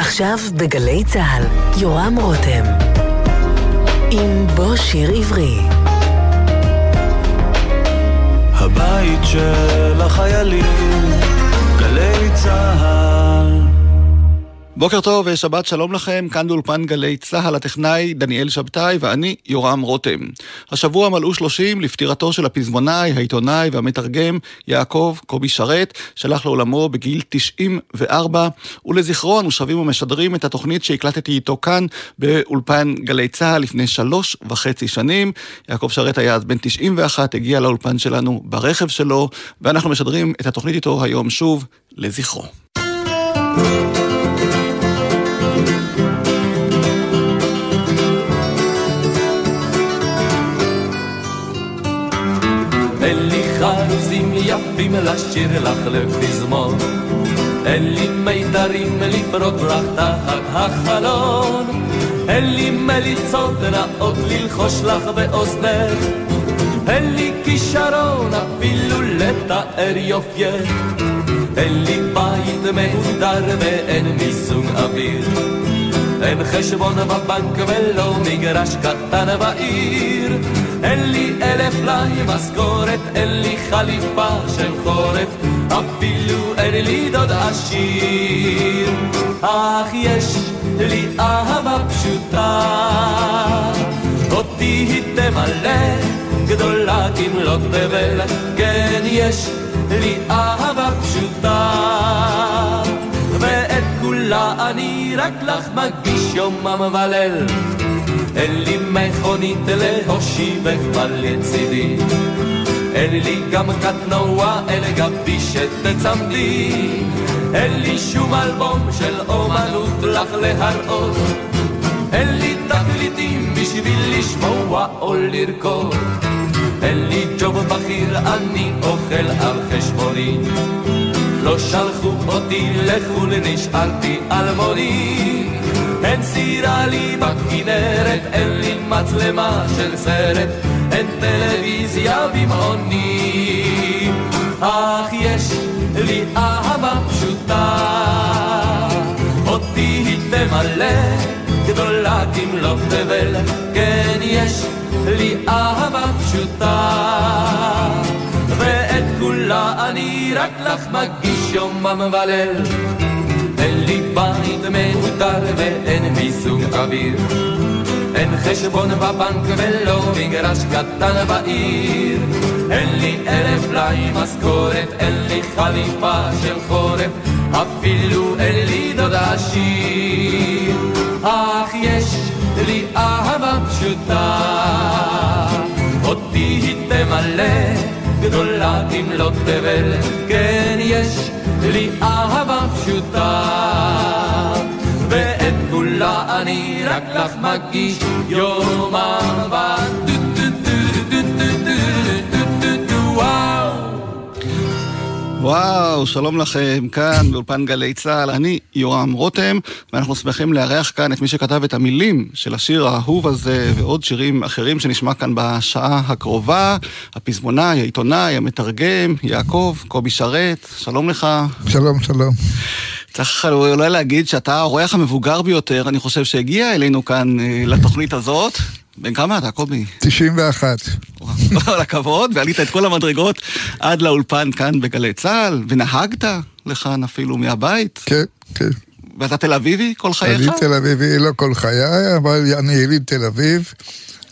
עכשיו בגלי צה"ל, יורם רותם. עם בוא שיר עברי. הבית של החיילים, גלי צה"ל. בוקר טוב ושבת שלום לכם, כאן באולפן גלי צה"ל, הטכנאי דניאל שבתאי ואני יורם רותם. השבוע מלאו 30 לפטירתו של הפזמונאי, העיתונאי והמתרגם יעקב קובי שרת, שלח לעולמו בגיל 94, ולזכרו אנו שבים ומשדרים את התוכנית שהקלטתי איתו כאן באולפן גלי צה"ל לפני שלוש וחצי שנים. יעקב שרת היה אז בן 91, הגיע לאולפן שלנו ברכב שלו, ואנחנו משדרים את התוכנית איתו היום שוב לזכרו. אין לי חרוזים יפים לשיר לך לפזמון. אין לי מיתרים לפרוק לך תחת החלון. אין לי מליצות נאות ללחוש לך באוזנך. אין לי כישרון אפילו לתאר יופייך אין לי בית מהודר ואין מיסוג אוויר. אין חשבון בבנק ולא מגרש קטן בעיר אין לי אלף לי משכורת, אין לי חליפה של חורף אפילו אין לי דוד עשיר. אך יש לי אהבה פשוטה אותי היא תמלא גדולה כמלות תבל. כן יש לי אהבה פשוטה ואת כולה אני רק לך מגיש יומם וליל אין לי מכונית להושיבך לצידי. אין לי גם קטנוע, אין גבי שתצמדי אין לי שום אלבום של אומנות לך להראות. אין לי תקליטים בשביל לשמוע או לרקוד. אין לי ג'וב בכיר, אני אוכל על חשבוני. לא שלחו אותי לחו"ל, נשארתי אלמוני אין סירה לי בכנרת, אין לי מצלמה של סרט, אין טלוויזיה במעוני. אך יש לי אהבה פשוטה, אותי היא תמלא, גדולה כמלוא תבל, כן יש לי אהבה פשוטה. ואת כולה אני רק לך מגיש יומם וליל. מהודר ואין מיסוג אוויר. אין חשבון בבנק ולא מגרש קטן בעיר. אין לי אלף לי משכורת, אין לי חליפה של חורף, אפילו אין לי דוד עשיר. אך יש לי אהבה פשוטה, אותי היא תמלא, גדולה כמלות תבל, כן יש לי אהבה פשוטה, אני רק לך מגיש יומם וואו, שלום לכם, כאן באולפן גלי צה"ל, אני יורם רותם, ואנחנו שמחים לארח כאן את מי שכתב את המילים של השיר האהוב הזה ועוד שירים אחרים שנשמע כאן בשעה הקרובה, הפזמונאי, העיתונאי, המתרגם, יעקב, קובי שרת, שלום לך. שלום, שלום. צריך אולי להגיד שאתה האורח המבוגר ביותר, אני חושב שהגיע אלינו כאן לתוכנית הזאת. בן כמה אתה, קובי? 91. כל הכבוד, ועלית את כל המדרגות עד לאולפן כאן בגלי צה"ל, ונהגת לכאן אפילו מהבית. כן, כן. ואתה תל אביבי כל חייך? אני תל אביבי, לא כל חיי, אבל אני יליד תל אביב.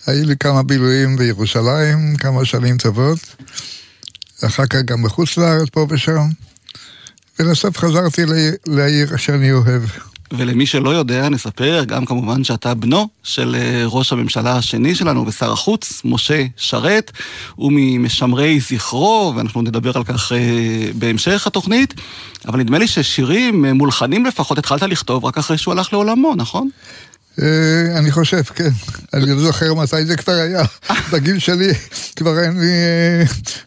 היו לי כמה בילויים בירושלים, כמה שנים טובות. אחר כך גם בחוץ לארץ, פה ושם. ולסוף חזרתי לעיר שאני אוהב. ולמי שלא יודע, נספר גם כמובן שאתה בנו של ראש הממשלה השני שלנו ושר החוץ, משה שרת, הוא ממשמרי זכרו, ואנחנו נדבר על כך בהמשך התוכנית, אבל נדמה לי ששירים מולחנים לפחות התחלת לכתוב רק אחרי שהוא הלך לעולמו, נכון? אני חושב, כן. אני לא זוכר מתי זה כבר היה. בגיל שלי כבר אין לי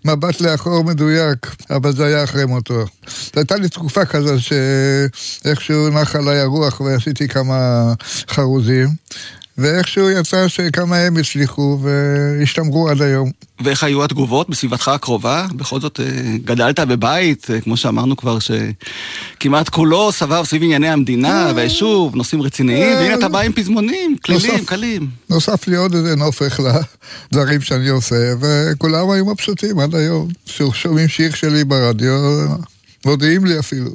מבט לאחור מדויק, אבל זה היה אחרי מותו. זו הייתה לי תקופה כזו שאיכשהו נחה עליי הרוח ועשיתי כמה חרוזים. ואיכשהו יצא שכמה הם הצליחו והשתמרו עד היום. ואיך היו התגובות בסביבתך הקרובה? בכל זאת אה, גדלת בבית, אה, כמו שאמרנו כבר, שכמעט כולו סבב סביב ענייני המדינה אה. והיישוב, נושאים רציניים, והנה אתה בא עם פזמונים, כלילים. קלים. נוסף לי עוד איזה נופך לדברים שאני עושה, וכולם היו מבסוטים עד היום. שומעים שיר שלי ברדיו, מודיעים לי אפילו.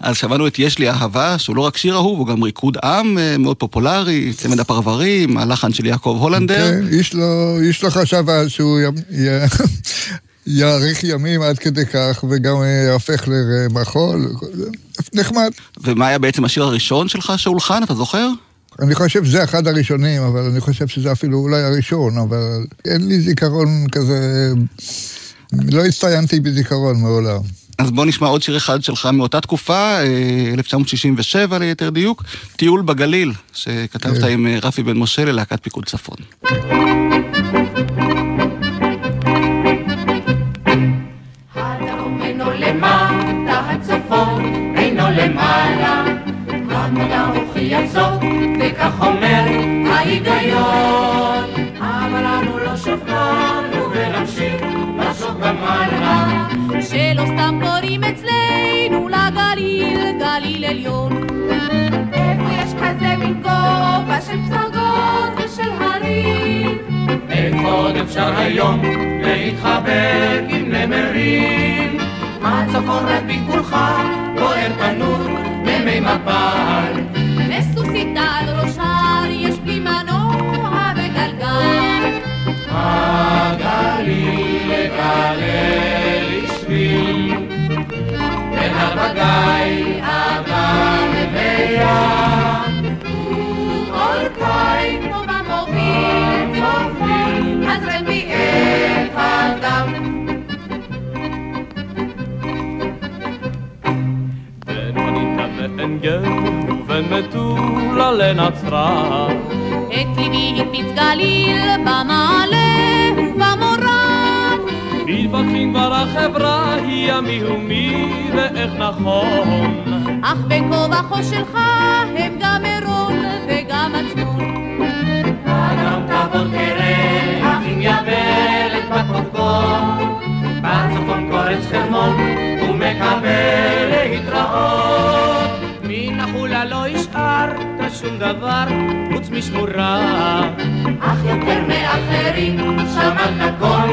אז שמענו את יש לי אהבה, שהוא לא רק שיר אהוב, הוא גם ריקוד עם אה, מאוד פופולרי, צמד הפרברים, הלחן של יעקב הולנדר. כן, איש לא, איש לא חשב אז שהוא יאריך ימים עד כדי כך, וגם אה, יהפך למחול. נחמד. ומה היה בעצם השיר הראשון שלך שהולחן, אתה זוכר? אני חושב שזה אחד הראשונים, אבל אני חושב שזה אפילו אולי הראשון, אבל אין לי זיכרון כזה... לא הצטיינתי בזיכרון מעולם. אז בוא נשמע עוד שיר אחד שלך מאותה תקופה, אה, 1967 ליתר דיוק, טיול בגליל, שכתבת כן. עם אה, רפי בן משה ללהקת פיקוד צפון. וכך אומר ההיגיון. אבל אנו לא שוכנענו ונמשיך לחשוב גם שלא סתם קוראים אצלנו לגליל, גליל עליון. איפה יש כזה מין גובה של פסגות ושל הרים? איפה עוד אפשר היום להתחבק עם נמרים? הצפון רק בגבולך בוער תנור מימי מפל. לסוסיתה על ראשה יש בלי מנוע וגלגל. הגליל לגלל לשביל בין הבגיא אגם וים וכל קיץ כמו במוביל צופים הזרם בי את הדם בין מוניטה ועין גב ובין מטולה לנצרת את ליבי הקפיץ גליל במעלה ובמורד. מתפתחים כבר החברה היא המי הוא מי ואיך נכון. אך בין כה וכה שלך הם גם עירון וגם עצמון. אדם תבוא תראה אחים יבלת בקודקוד בצפון קורץ חרמון ומקבל להתראות. מן החולה לא השארת שום דבר חוץ משמורה. אך יותר מאחרים שמעת קול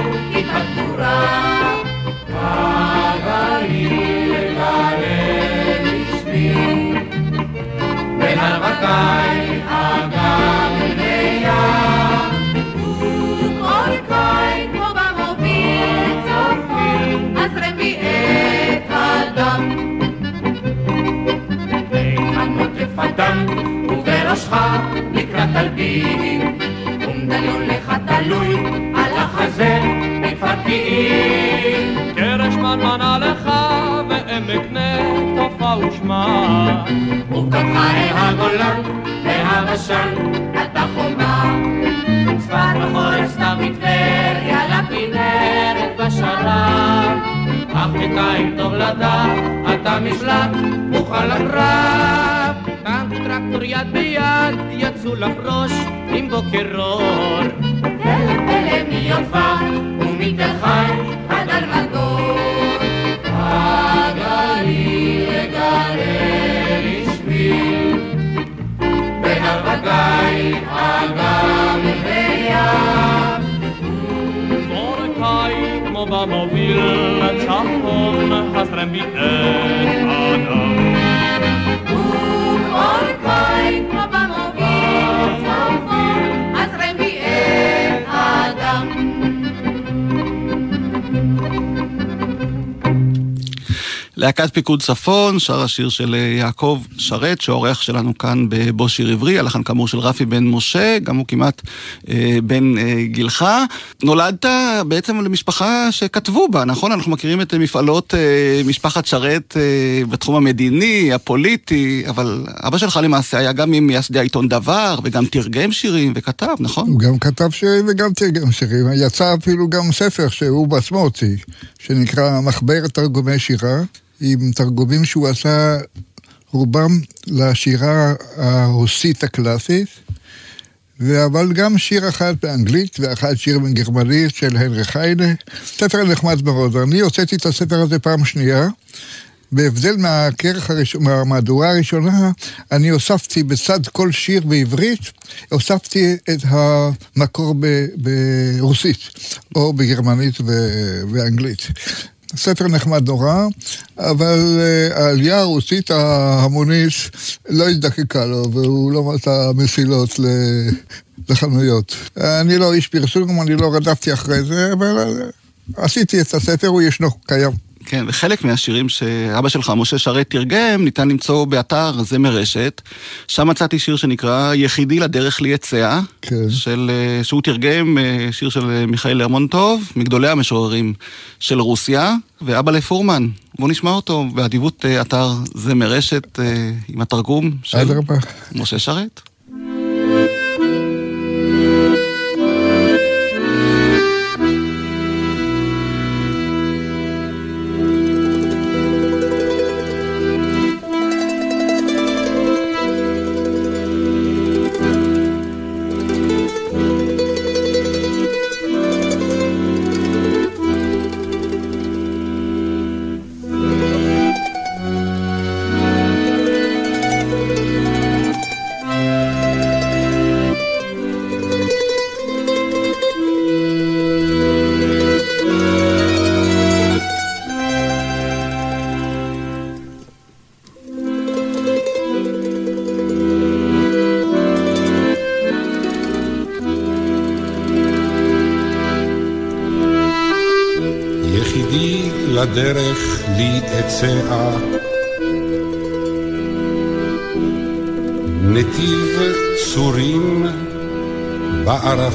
ובראשך לקראת תלבינים ומדליון לך תלוי על החזה פקיעין קרש מנמנה לך ועמק נטופה ושמה ובקרחי הגולן והבשן אתה חומה. צפת בחורף סתיו מטבריה לכנרת בשרב אך בינתיים טוב לדעת אתה משלט מוכן לקרב. טנק טרקטור יד ביד יצאו לחרוש עם בוקר אור. תלם תלם מיודפת ומתל חי עד אלמגור הגליל לגלל שביל בין הרווקי אגם וים זורקי כמו במוביל לצפון הזרם בי להקת פיקוד צפון, שר השיר של אה, יעקב שרת, שהאורח שלנו כאן בבו שיר עברי, הלחן כאמור של רפי בן משה, גם הוא כמעט אה, בן אה, גילך. נולדת בעצם למשפחה שכתבו בה, נכון? אנחנו מכירים את מפעלות אה, משפחת שרת אה, בתחום המדיני, הפוליטי, אבל אבא שלך למעשה היה גם ממייסדי העיתון דבר, וגם תרגם שירים וכתב, נכון? הוא גם כתב שירים וגם תרגם שירים. יצא אפילו גם ספר שהוא בעצמו הוציא, שנקרא מחבר תרגומי שירה, עם תרגומים שהוא עשה רובם לשירה הרוסית הקלאסית, אבל גם שיר אחד באנגלית ואחד שיר בגרמנית של הנרי חיינה. ספר נחמד מאוד. אני הוצאתי את הספר הזה פעם שנייה. בהבדל מהכרך הראשון, מהמהדורה הראשונה, אני הוספתי בצד כל שיר בעברית, הוספתי את המקור ברוסית, או בגרמנית ו- ואנגלית. ספר נחמד נורא, אבל אה, העלייה הרוסית ההמונית לא הזדקקה לו, והוא לא מצא מסילות ל- לחנויות. אני לא איש פרסום, אני לא רדפתי אחרי זה, אבל אה, עשיתי את הספר, הוא ישנו, קיים. כן, וחלק מהשירים שאבא שלך, משה שרת, תרגם, ניתן למצוא באתר זמר רשת. שם מצאתי שיר שנקרא "יחידי לדרך ליצע", כן. של, אה, שהוא תרגם אה, שיר של אה, מיכאל לרמונטוב, מגדולי המשוררים של רוסיה, ואבא לפורמן. בואו נשמע אותו באדיבות אתר זמר רשת, עם התרגום של אדרבה. משה שרת.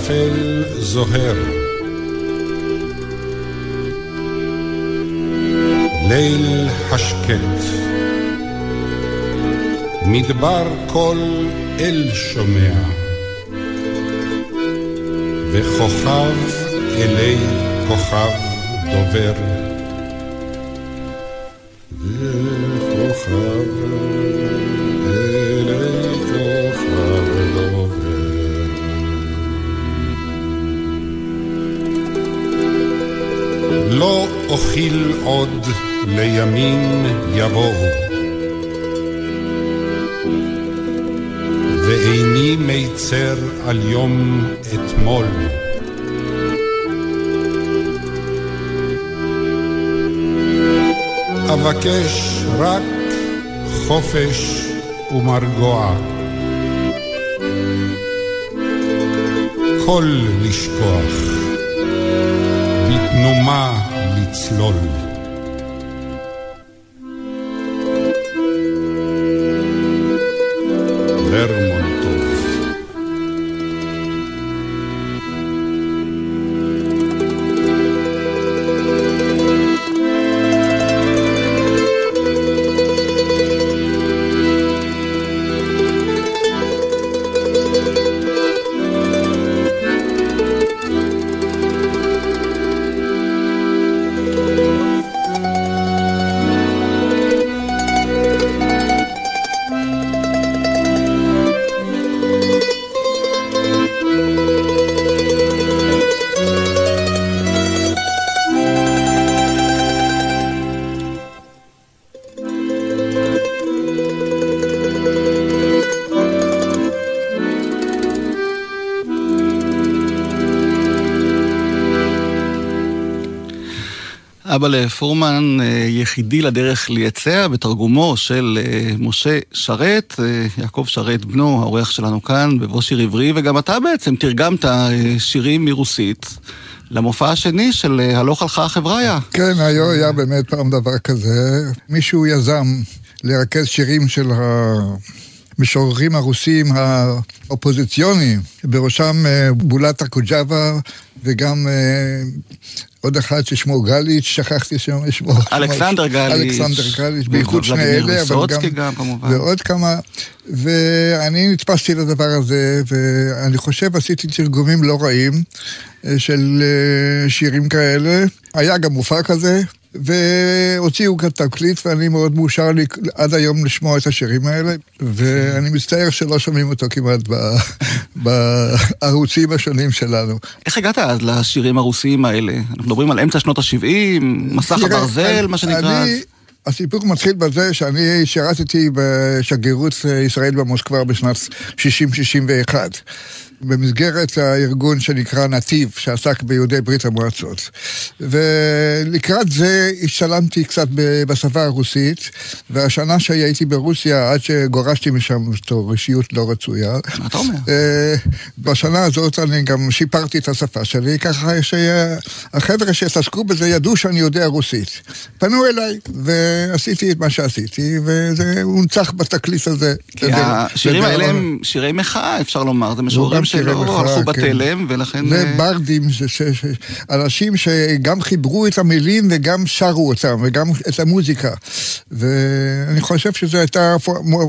בערפל זוהר. ליל השקט, מדבר קול אל שומע, וכוכב אלי כוכב דובר. עוד לימין יבואו. ואיני מיצר על יום אתמול. אבקש רק חופש ומרגוע. כל לשכוח, בתנומה לצלול. אבא לפורמן, אה, יחידי לדרך ליצע, בתרגומו של אה, משה שרת, אה, יעקב שרת בנו, האורח שלנו כאן, בבוא שיר עברי, וגם אתה בעצם תרגמת שירים מרוסית למופע השני של הלוך הלכה החבריה. כן, היה, היה באמת פעם דבר כזה. מישהו יזם לרכז שירים של המשוררים הרוסים האופוזיציוניים, בראשם בולטה קוג'אבה וגם עוד אחד ששמו גליץ', שכחתי שם שמו. אלכסנדר גליץ'. אלכסנדר גליץ', בייחוד שני אלה, אבל גם... גם, כמובן. ועוד כמה, ואני נתפסתי לדבר הזה, ואני חושב עשיתי תרגומים לא רעים אה, של אה, שירים כאלה. היה גם מופע כזה, והוציאו כאן תקליט, ואני מאוד מאושר לי עד היום לשמוע את השירים האלה, ואני מצטער שלא שומעים אותו כמעט בערוצים השונים שלנו. איך הגעת אז לשירים הרוסיים האלה? אנחנו מדברים על אמצע שנות ה-70, מסך הברזל, מה שנקרא. אני- הסיפור מתחיל בזה שאני שירתתי בשגרירות ישראל במוסקבה בשנת 60-61. במסגרת הארגון שנקרא נתיב, שעסק ביהודי ברית המועצות. ולקראת זה השתלמתי קצת בשפה הרוסית, והשנה שהייתי ברוסיה, עד שגורשתי משם בתור אישיות לא רצויה, מה אתה אומר? אה, בשנה הזאת אני גם שיפרתי את השפה שלי, ככה שהחבר'ה שהתעסקו בזה ידעו שאני יודע רוסית. פנו אליי, ועשיתי את מה שעשיתי, וזה הונצח בתקליט הזה. כי השירים האלה הם שירי מחאה, אפשר לומר. זה משוררים שלא הלכו כן. בתלם, ולכן... זה אה. אנשים שגם חיברו את המילים וגם שרו אותם, וגם את המוזיקה. ואני חושב שזה הייתה,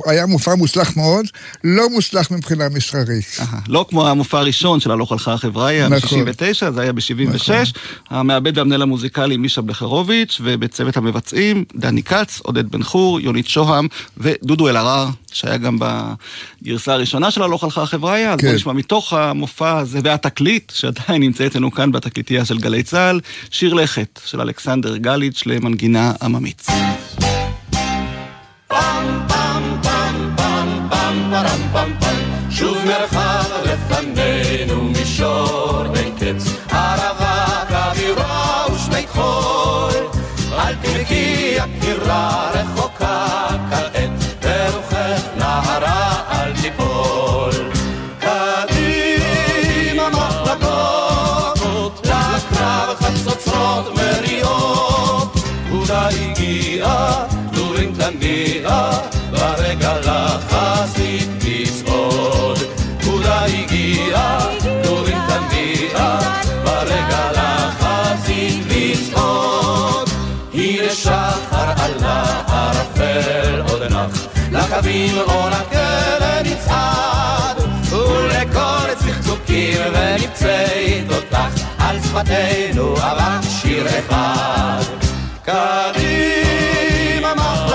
היה מופע מוצלח מאוד, לא מוצלח מבחינה מסחרית. לא כמו המופע הראשון של הלוך הלכה החבריה, נכון. ב-69, זה היה ב-76. המעבד והמנהל המוזיקלי מישה בלחרוביץ', ובצוות המבצעים, דני כץ, עודד בן חור, יונית שוהם ודודו אלהרר, שהיה גם בגרסה הראשונה של הלוך הלכה החבריה. אז כן. בואו נשמע מתוך המופע הזה והתקליט, שעדיין נמצא אצלנו כאן בתקליטייה של גלי צה"ל, שיר לכת של אלכסנדר גליץ' למנגינה עממית. שוב ערבה כבירה ושמי חול אל תבכי יקירה רחוקה טורים תניע ברגע לחזית לצעוד פקודה הגיעה טורים תניע ברגע לחזית לצעוד הנה שחר עלה ערפל עוד נח לקווים אור הכלא נצעד ולכל צחצוקים ונפצי תותח על שפתנו אבק שיר אחד. קדימה מחלקות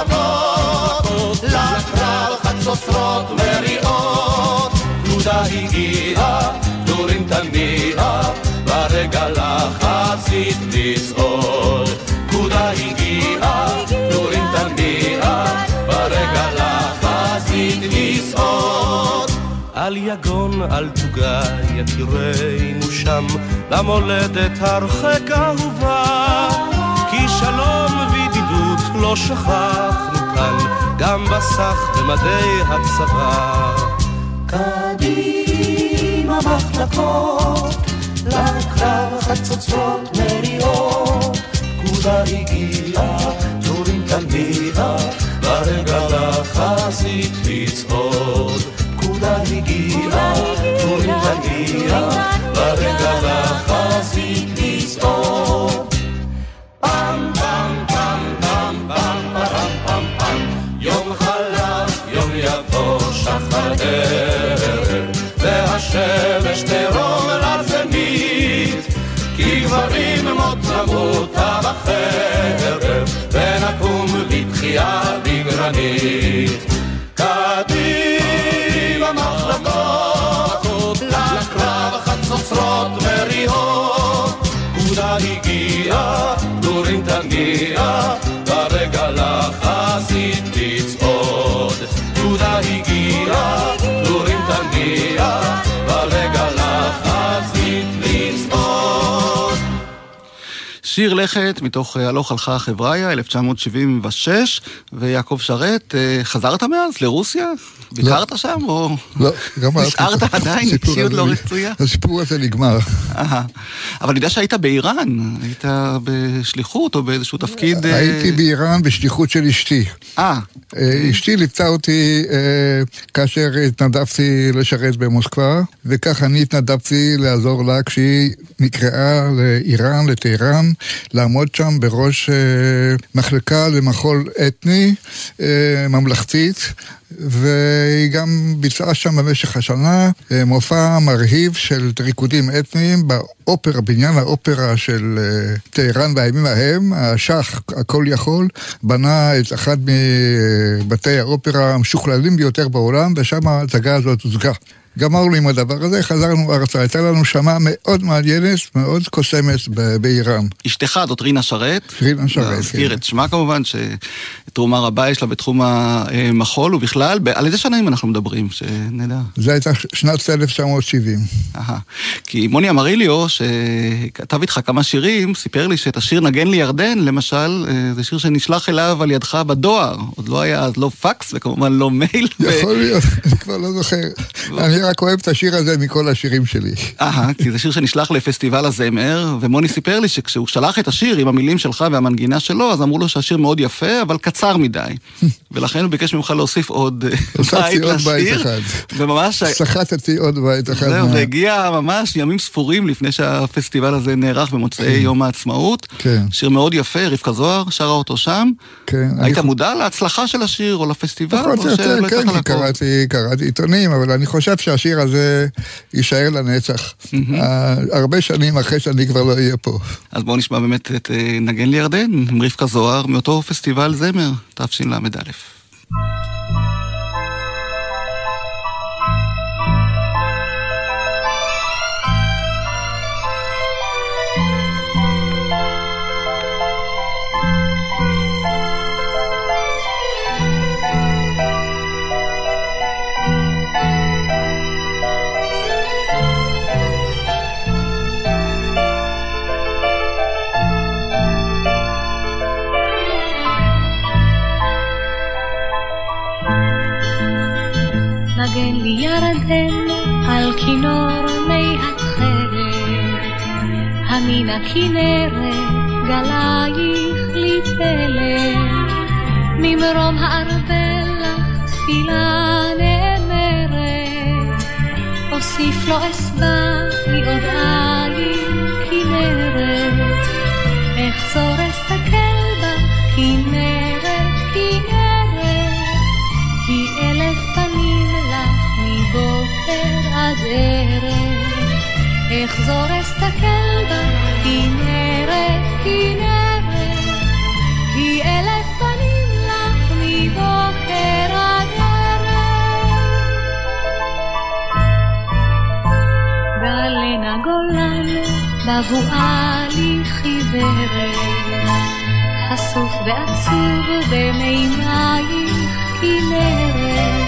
חצוצרות מריעות. פקודה הגיעה דורים תניע ברגע לחזית לצעוד פקודה הגיעה דורים תניע ברגע לחזית לצעוד על יגון, על תוגה, יקירנו שם, למולדת הרחק אהובה. כי שלום וידידות לא שכחנו כאן, גם בסך במדי הצבא. קדימה מחלקות, לקרב חצוצרות מריעות, פקודה הגיעה, טורים תניע, ברגע לחזית לצעוד. פקודה הגיעה, תמותה בחרב ונקום בתחייה בגרנית קדימה מחלקות לקרב חצוצרות מריעות פקודה הגיעה, דורים תניע, ברגע לחזית לצעוד. פקודה הגיעה, שיר לכת מתוך אה, הלוך הלכה חבריה, 1976, ויעקב שרת, אה, חזרת מאז לרוסיה? ביקרת שם, או לא, גמרתי. נשארת עדיין אישיות לא רצויה? הסיפור הזה נגמר. אבל אני יודע שהיית באיראן, היית בשליחות או באיזשהו תפקיד... אה, הייתי באיראן בשליחות של אשתי. אה, אשתי ליוותה אותי כאשר התנדבתי לשרת במוסקבה, וכך אני התנדבתי לעזור לה כשהיא נקראה לאיראן, לטהרן, לעמוד שם בראש אה, מחלקה למחול אתני, אה, ממלכתית, והיא גם ביצעה שם במשך השנה אה, מופע מרהיב של ריקודים אתניים באופרה, בניין האופרה של טהרן בימים ההם, השח הכל יכול, בנה את אחד מבתי האופרה המשוכללים ביותר בעולם, ושם ההצגה הזאת הוצגה. גמרנו עם הדבר הזה, חזרנו ארצה. הייתה לנו שמה מאוד מעניינת, מאוד קוסמת באיראן. אשתך זאת רינה שרת. רינה שרת, להזכיר כן. את שמה כמובן, שתרומה רבה יש לה בתחום המחול, ובכלל, על איזה שנים אנחנו מדברים, שנדע. זה הייתה שנת 1970. אהה. כי מוני אמריליו, שכתב איתך כמה שירים, סיפר לי שאת השיר נגן לי ירדן, למשל, אה, זה שיר שנשלח אליו על ידך בדואר. עוד לא היה אז לא פקס וכמובן לא מייל. יכול להיות, אני כבר לא זוכר. אני רק אוהב את השיר הזה מכל השירים שלי. אהה, כי זה שיר שנשלח לפסטיבל הזמר, ומוני סיפר לי שכשהוא שלח את השיר עם המילים שלך והמנגינה שלו, אז אמרו לו שהשיר מאוד יפה, אבל קצר מדי. ולכן הוא ביקש ממך להוסיף עוד בית לשיר. אחד. וממש... סחטתי עוד בית אחד. זהו, והגיע ממש ימים ספורים לפני שהפסטיבל הזה נערך במוצאי יום העצמאות. כן. שיר מאוד יפה, רבקה זוהר שרה אותו שם. כן, היית מודע להצלחה של השיר או לפסטיבל? פחות או או יותר, שלא כן, כי? קראתי, עיתונים, אבל אני חושב שהשיר הזה יישאר לנצח. אה, הרבה שנים אחרי שאני כבר לא אהיה פה. אז בואו נשמע באמת את אה, נגן לי ירדן עם רבקה זוהר מאותו פסטיבל זמר, תשל"א. נגן לי ירדן על כינור מי התכלת, המן הכנרת גלייך לי ממרום הארבל לך תפילה נאמרת, אוסיף לו אסבע מעוד עין אחזור אסתכל בך, כנרת, כנרת, כי אלף פנים לך מבוקר עד ערב. גלנה גולן, בבואה לי חיוורת, חשוף ועצוב במימייך כנרת,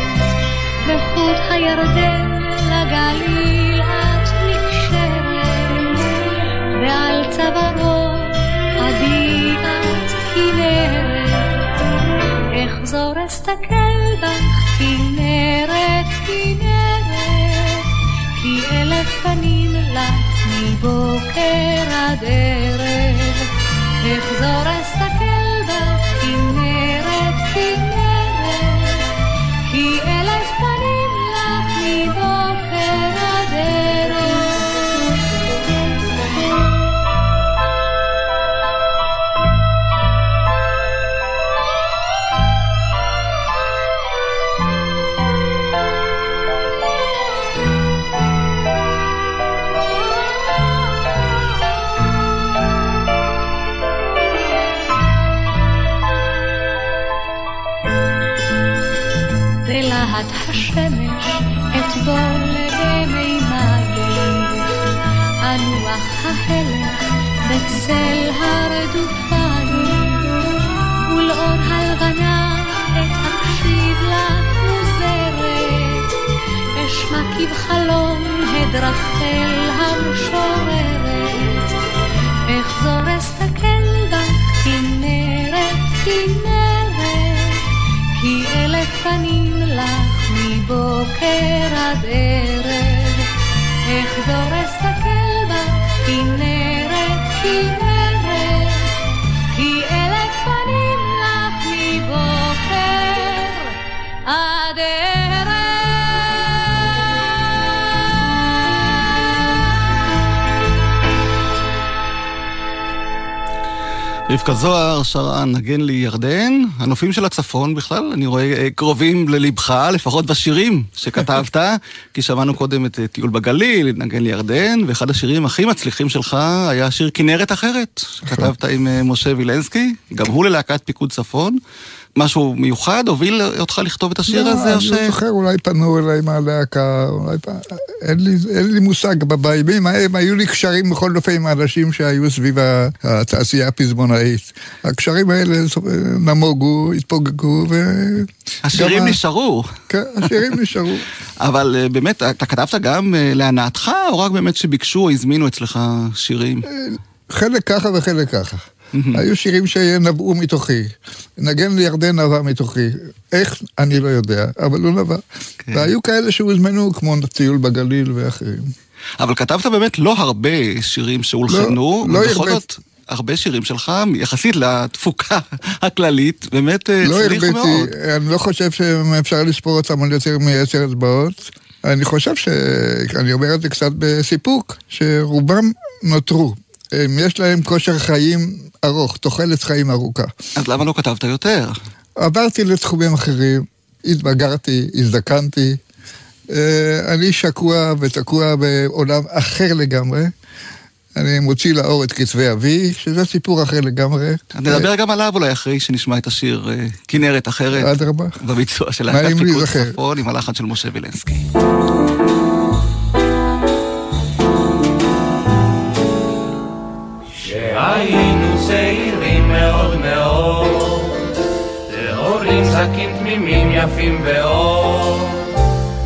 בחוט הירדן לגליל ועל צווארו עדי את כנרת, אחזור אסתכל בך כנרת, כנרת, כי אלף פנים לך מבוקר עד ערב, אחזור אסתכל כבחלום הדרחל המשוררת, אחזור אסתכל בך כנרת, כנרת, כי אלף פנים לך מבוקר עד ערב, אחזור רבקה זוהר שרה נגן לי ירדן. הנופים של הצפון בכלל, אני רואה אה, קרובים ללבך, לפחות בשירים שכתבת, כי שמענו קודם את אה, טיול בגליל, נגן לי ירדן, ואחד השירים הכי מצליחים שלך היה שיר כנרת אחרת, שכתבת עם אה, משה וילנסקי, גם הוא ללהקת פיקוד צפון. משהו מיוחד הוביל אותך לכתוב את השיר הזה, לא, או ש... אני לא זוכר, אולי פנו אליי מהלהקה, אולי פ... אין לי, אין לי מושג. בימים ההם היו לי קשרים בכל אופן עם האנשים שהיו סביב התעשייה הפזמונאית. הקשרים האלה נמוגו, התפוגגו, ו... השירים נשארו. כן, השירים נשארו. אבל אה, באמת, אתה כתבת גם אה, להנאתך, או רק באמת שביקשו או הזמינו אצלך שירים? חלק ככה וחלק ככה. היו שירים שנבעו מתוכי. נגן לירדן נבע מתוכי. איך, אני לא יודע, אבל הוא נבע. כן. והיו כאלה שהוזמנו, כמו טיול בגליל ואחרים. אבל כתבת באמת לא הרבה שירים שהולחנו, לא ובכל הרבה. זאת, הרבה שירים שלך, יחסית לתפוקה הכללית, באמת אה, לא הצליחו מאוד. אני לא חושב שאפשר לספור אותם על יותר מעשר אצבעות. אני חושב ש... אני אומר את זה קצת בסיפוק, שרובם נותרו. הם, יש להם כושר חיים ארוך, תוחלת חיים ארוכה. אז למה לא כתבת יותר? עברתי לתחומים אחרים, התבגרתי, הזדקנתי. אה, אני שקוע ותקוע בעולם אחר לגמרי. אני מוציא לאור את כתבי אבי, שזה סיפור אחר לגמרי. נדבר גם עליו אולי אחרי שנשמע את השיר אה, כנרת אחרת. אדרבה. בביצוע של להקת פיקוד. צפון עם הלחן של משה וילנסקי. כשהיינו צעירים מאוד מאוד, להורים זקים תמימים יפים ואור,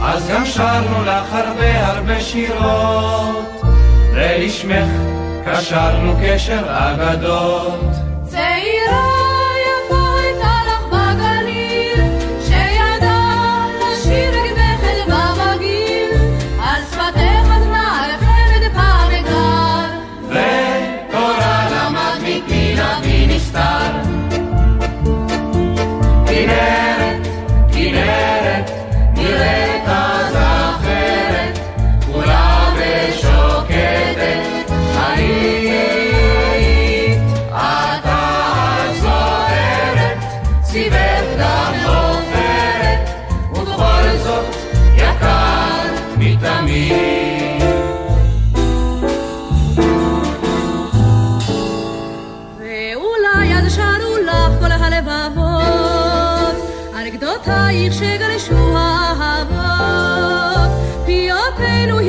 אז גם שרנו לך הרבה הרבה שירות, ולשמך קשרנו קשר אגדות.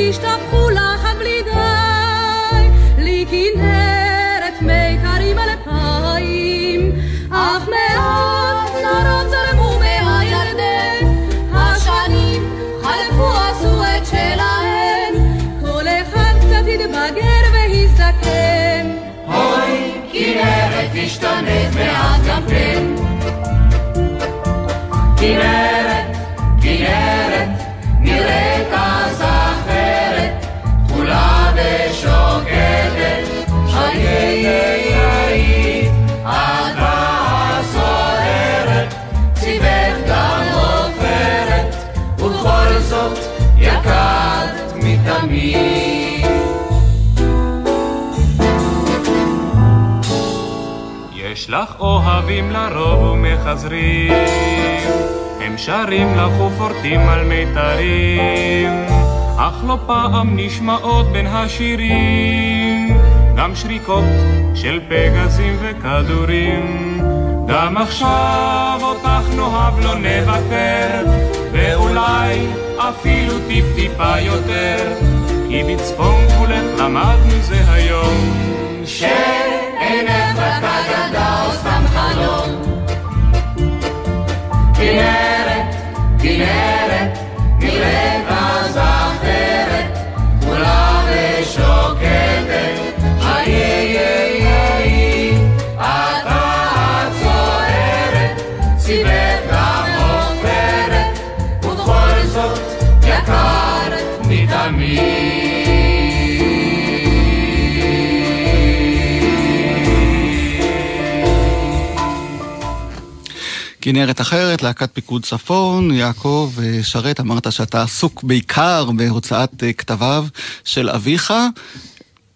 Krishna לך אוהבים לרוב ומחזרים, הם שרים לך ופורטים על מיתרים, אך לא פעם נשמעות בין השירים, גם שריקות של פגזים וכדורים. גם עכשיו אותך נאהב לא נוותר, ואולי אפילו טיפ-טיפה יותר, כי בצפון כולך למדנו זה היום. שאינך כנרת אחרת, להקת פיקוד צפון, יעקב אה, שרת, אמרת שאתה עסוק בעיקר בהוצאת אה, כתביו של אביך.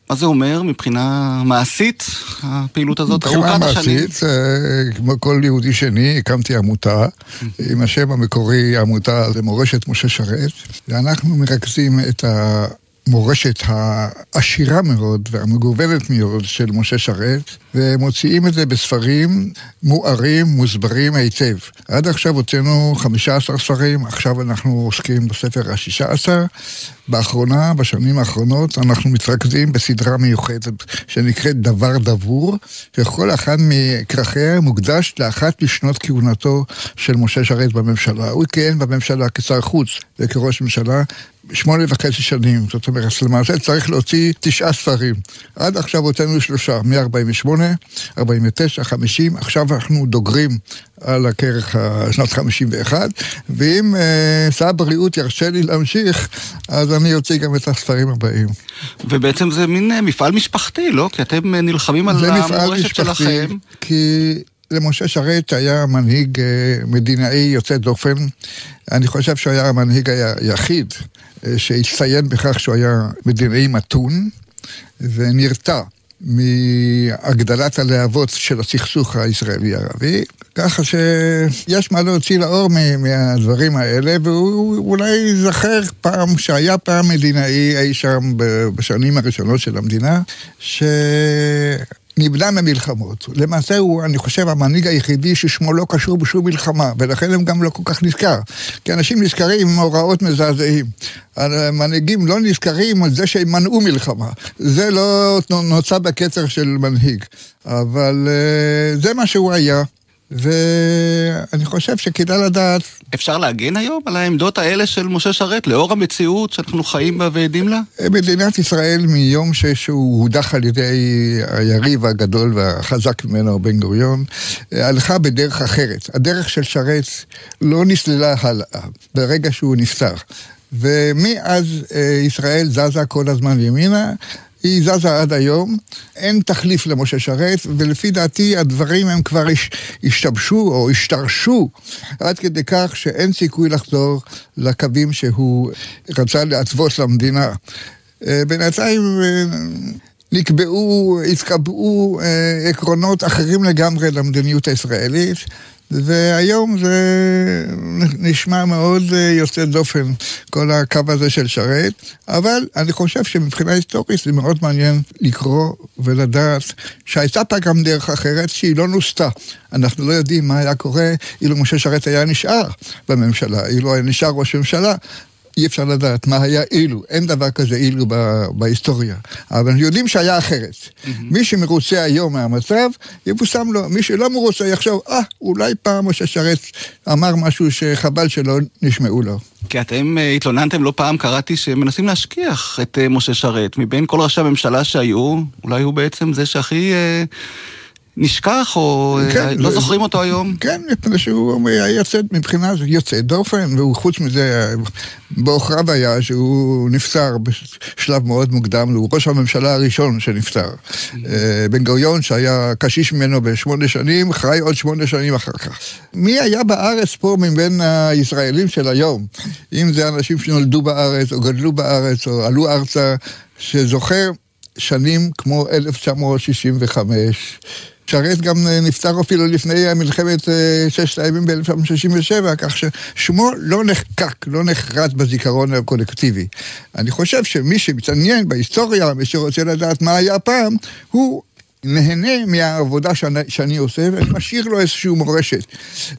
מה זה אומר מבחינה מעשית, הפעילות הזאת, מבחינה ארוכת השנים? מעשית, אה, כמו כל יהודי שני, הקמתי עמותה, עם השם המקורי, העמותה למורשת משה שרת, ואנחנו מרכזים את ה... מורשת העשירה מאוד והמגוונת מאוד של משה שרת, ומוציאים את זה בספרים מוארים, מוסברים היטב. עד עכשיו הוצאנו 15 ספרים, עכשיו אנחנו עוסקים בספר ה-16. באחרונה, בשנים האחרונות, אנחנו מתרכזים בסדרה מיוחדת שנקראת דבר דבור, וכל אחד מכרכיה מוקדש לאחת משנות כהונתו של משה שרת בממשלה. הוא כיהן בממשלה כשר חוץ וכראש ממשלה שמונה וחצי שנים, זאת אומרת, למעשה צריך להוציא תשעה ספרים. עד עכשיו הוצאנו שלושה, מ-48, 49, 50, עכשיו אנחנו דוגרים על הכרך שנת 51, ואם אה, שר הבריאות ירשה לי להמשיך, אז אני אוציא גם את הספרים הבאים. ובעצם זה מין אה, מפעל משפחתי, לא? כי אתם אה, נלחמים על זה מפעל המורשת משפחתי, שלכם. כי למשה שרת היה מנהיג אה, מדינאי יוצא דופן. אני חושב שהוא היה המנהיג היחיד אה, שהצטיין בכך שהוא היה מדינאי מתון ונרתע. מהגדלת הלהבות של הסכסוך הישראלי-ערבי, ככה שיש מה להוציא לאור מהדברים האלה, והוא אולי ייזכר פעם, שהיה פעם מדינאי אי שם בשנים הראשונות של המדינה, ש... נמנע ממלחמות. למעשה הוא, אני חושב, המנהיג היחידי ששמו לא קשור בשום מלחמה, ולכן הם גם לא כל כך נזכר. כי אנשים נזכרים עם הוראות מזעזעים. המנהיגים לא נזכרים על זה שהם מנעו מלחמה. זה לא נוצר בקצר של מנהיג. אבל אה, זה מה שהוא היה. ואני חושב שכדאי לדעת... אפשר להגן היום על העמדות האלה של משה שרת, לאור המציאות שאנחנו חיים בה ועדים לה? מדינת ישראל מיום שהוא הודח על ידי היריב הגדול והחזק ממנו, בן גוריון, הלכה בדרך אחרת. הדרך של שרת לא נסללה הלאה ברגע שהוא נפטר. ומאז אה, ישראל זזה כל הזמן ימינה, היא זזה עד היום, אין תחליף למשה שרת, ולפי דעתי הדברים הם כבר הש- השתבשו או השתרשו עד כדי כך שאין סיכוי לחזור לקווים שהוא רצה להתוות למדינה. אה, בינתיים אה, נקבעו, התקבעו אה, עקרונות אחרים לגמרי למדיניות הישראלית. והיום זה נשמע מאוד אה, יוצא דופן, כל הקו הזה של שרת, אבל אני חושב שמבחינה היסטורית זה מאוד מעניין לקרוא ולדעת שהייתה פה גם דרך אחרת שהיא לא נוסתה. אנחנו לא יודעים מה היה קורה אילו משה שרת היה נשאר בממשלה, אילו היה נשאר ראש ממשלה. אי אפשר לדעת מה היה אילו, אין דבר כזה אילו ב- בהיסטוריה. אבל אנחנו יודעים שהיה אחרת. מי שמרוצה היום מהמצב, יבושם לו. מי שלא מרוצה יחשוב, אה, אולי פעם משה שרת אמר משהו שחבל שלא נשמעו לו. כי אתם אה, התלוננתם לא פעם, קראתי שמנסים להשכיח את אה, משה שרת. מבין כל ראשי הממשלה שהיו, אולי הוא בעצם זה שהכי אה, נשכח, או אה, כן, לא זה- זוכרים אותו היום? כן, מפני שהוא היה יוצא, מבחינה זו יוצא דופן, והוא חוץ מזה, בעוכריו היה שהוא נפטר בשלב מאוד מוקדם, הוא ראש הממשלה הראשון שנפטר. אה, בן גוריון, שהיה קשיש ממנו בשמונה שנים, חי עוד שמונה שנים אחר כך. מי היה בארץ פה מבין הישראלים של היום? אם זה אנשים שנולדו בארץ, או גדלו בארץ, או עלו ארצה, שזוכר שנים כמו 1965. שרת גם אה, נפטר אפילו לפני מלחמת אה, ששת הימים ב-1967, כך ששמו לא נחקק, לא נחרט בזיכרון הקולקטיבי. אני חושב שמי שמתעניין בהיסטוריה, מי שרוצה לדעת מה היה פעם, הוא נהנה מהעבודה שאני, שאני עושה ואני משאיר לו איזושהי מורשת.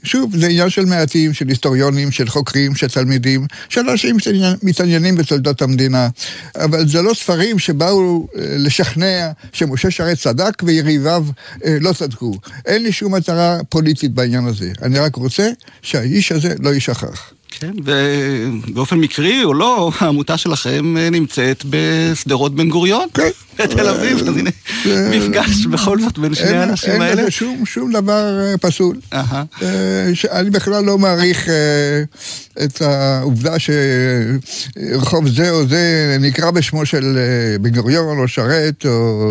שוב, זה עניין של מעטים, של היסטוריונים, של חוקרים, של תלמידים, של אנשים שמתעניינים בתולדות המדינה. אבל זה לא ספרים שבאו אה, לשכנע שמשה שרת צדק ויריביו אה, לא צדקו. אין לי שום מטרה פוליטית בעניין הזה. אני רק רוצה שהאיש הזה לא יישכח. כן, ובאופן מקרי או לא, העמותה שלכם אה, נמצאת בשדרות בן גוריון, כן. בתל אביב, אז הנה, מפגש בכל זאת בין שני אין, האנשים אין האלה. לזה שום, שום דבר אה, פסול. אה, שאני בכלל לא מעריך אה, את העובדה שרחוב זה או זה נקרא בשמו של אה, בן גוריון או שרת או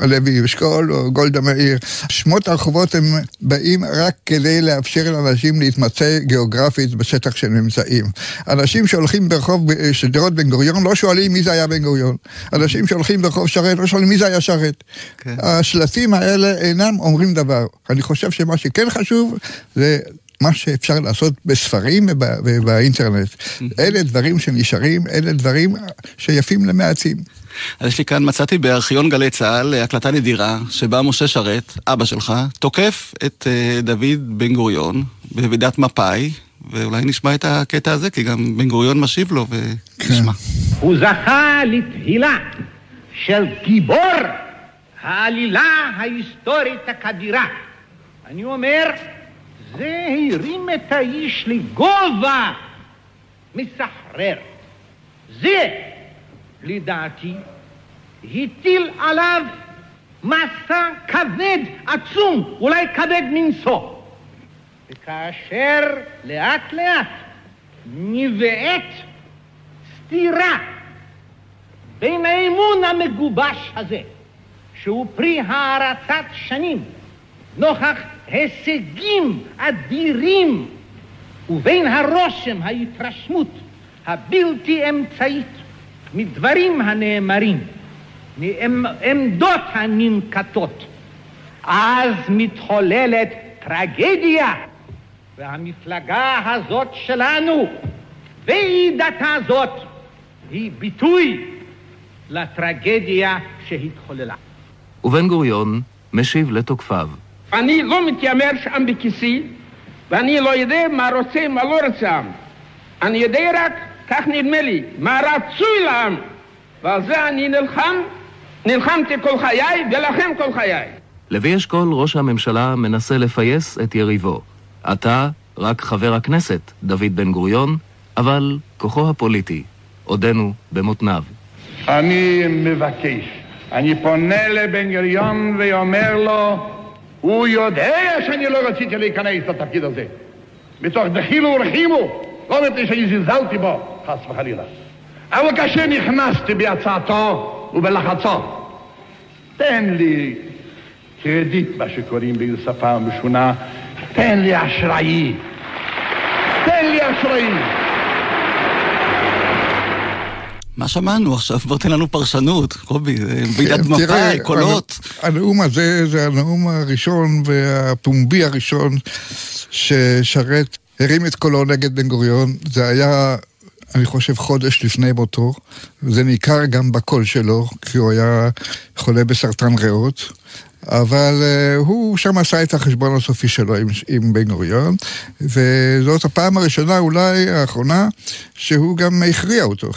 הלוי אשכול או גולדה מאיר. שמות הרחובות הם באים רק כדי לאפשר לאנשים להתמצא גיאוגרפית בשטח של של ממצאים. אנשים שהולכים ברחוב שדרות בן גוריון לא שואלים מי זה היה בן גוריון. אנשים שהולכים ברחוב שרת לא שואלים מי זה היה שרת. כן. השלטים האלה אינם אומרים דבר. אני חושב שמה שכן חשוב זה מה שאפשר לעשות בספרים ובאינטרנט. אלה דברים שנשארים, אלה דברים שיפים למעטים. אז יש לי כאן, מצאתי בארכיון גלי צה"ל הקלטה נדירה, שבה משה שרת, אבא שלך, תוקף את uh, דוד בן גוריון בוועידת מפא"י, ואולי נשמע את הקטע הזה, כי גם בן גוריון משיב לו, ונשמע. הוא זכה לתהילה של גיבור העלילה ההיסטורית הכבירה. אני אומר, זה הרים את האיש לגובה מסחרר. זה, לדעתי, הטיל עליו מסע כבד עצום, אולי כבד מנשוא. וכאשר לאט לאט נבעט סתירה בין האמון המגובש הזה, שהוא פרי הערצת שנים, נוכח הישגים אדירים, ובין הרושם, ההתרשמות הבלתי אמצעית מדברים הנאמרים, מעמדות הננקטות, אז מתחוללת טרגדיה, והמפלגה הזאת שלנו, ועידתה זאת, היא ביטוי לטרגדיה שהתחוללה. ובן גוריון משיב לתוקפיו. אני לא מתיימר שם בכיסי, ואני לא יודע מה רוצה, מה לא רוצה אני יודע רק, כך נדמה לי, מה רצוי לעם. ועל זה אני נלחם, נלחמתי כל חיי, ולכם כל חיי. לוי אשכול, ראש הממשלה, מנסה לפייס את יריבו. אתה רק חבר הכנסת, דוד בן גוריון, אבל כוחו הפוליטי עודנו במותניו. אני מבקש, אני פונה לבן גוריון ואומר לו הוא יודע שאני לא רציתי להיכנס לתפקיד הזה. מתוך דחילו ורחימו, לא מפני שאני זלזלתי בו, חס וחלילה. אבל כאשר נכנסתי בהצעתו ובלחצו, תן לי קרדיט, מה שקוראים בשפה משונה, תן לי אשראי. תן לי אשראי. מה שמענו עכשיו? בוא תן לנו פרשנות, קובי, ועידת כן, מפא"י, קולות. הנאום הזה זה הנאום הראשון והפומבי הראשון ששרת הרים את קולו נגד בן גוריון. זה היה, אני חושב, חודש לפני מותו. זה ניכר גם בקול שלו, כי הוא היה חולה בסרטן ריאות. אבל uh, הוא שם עשה את החשבון הסופי שלו עם, עם בן גוריון, וזאת הפעם הראשונה, אולי האחרונה, שהוא גם הכריע אותו.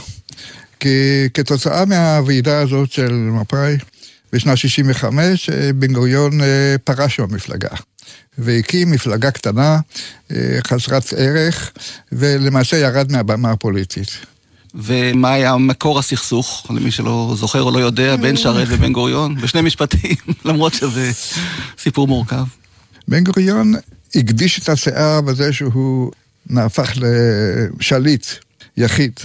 כי כתוצאה מהוועידה הזאת של מפא"י בשנת 65, אה, בן גוריון אה, פרש מהמפלגה. והקים מפלגה קטנה, אה, חסרת ערך, ולמעשה ירד מהבמה הפוליטית. ומה היה מקור הסכסוך, למי שלא זוכר או לא יודע, בין שרת ובן גוריון? בשני משפטים, למרות שזה סיפור מורכב. בן גוריון הקדיש את הסאה בזה שהוא נהפך לשליט יחיד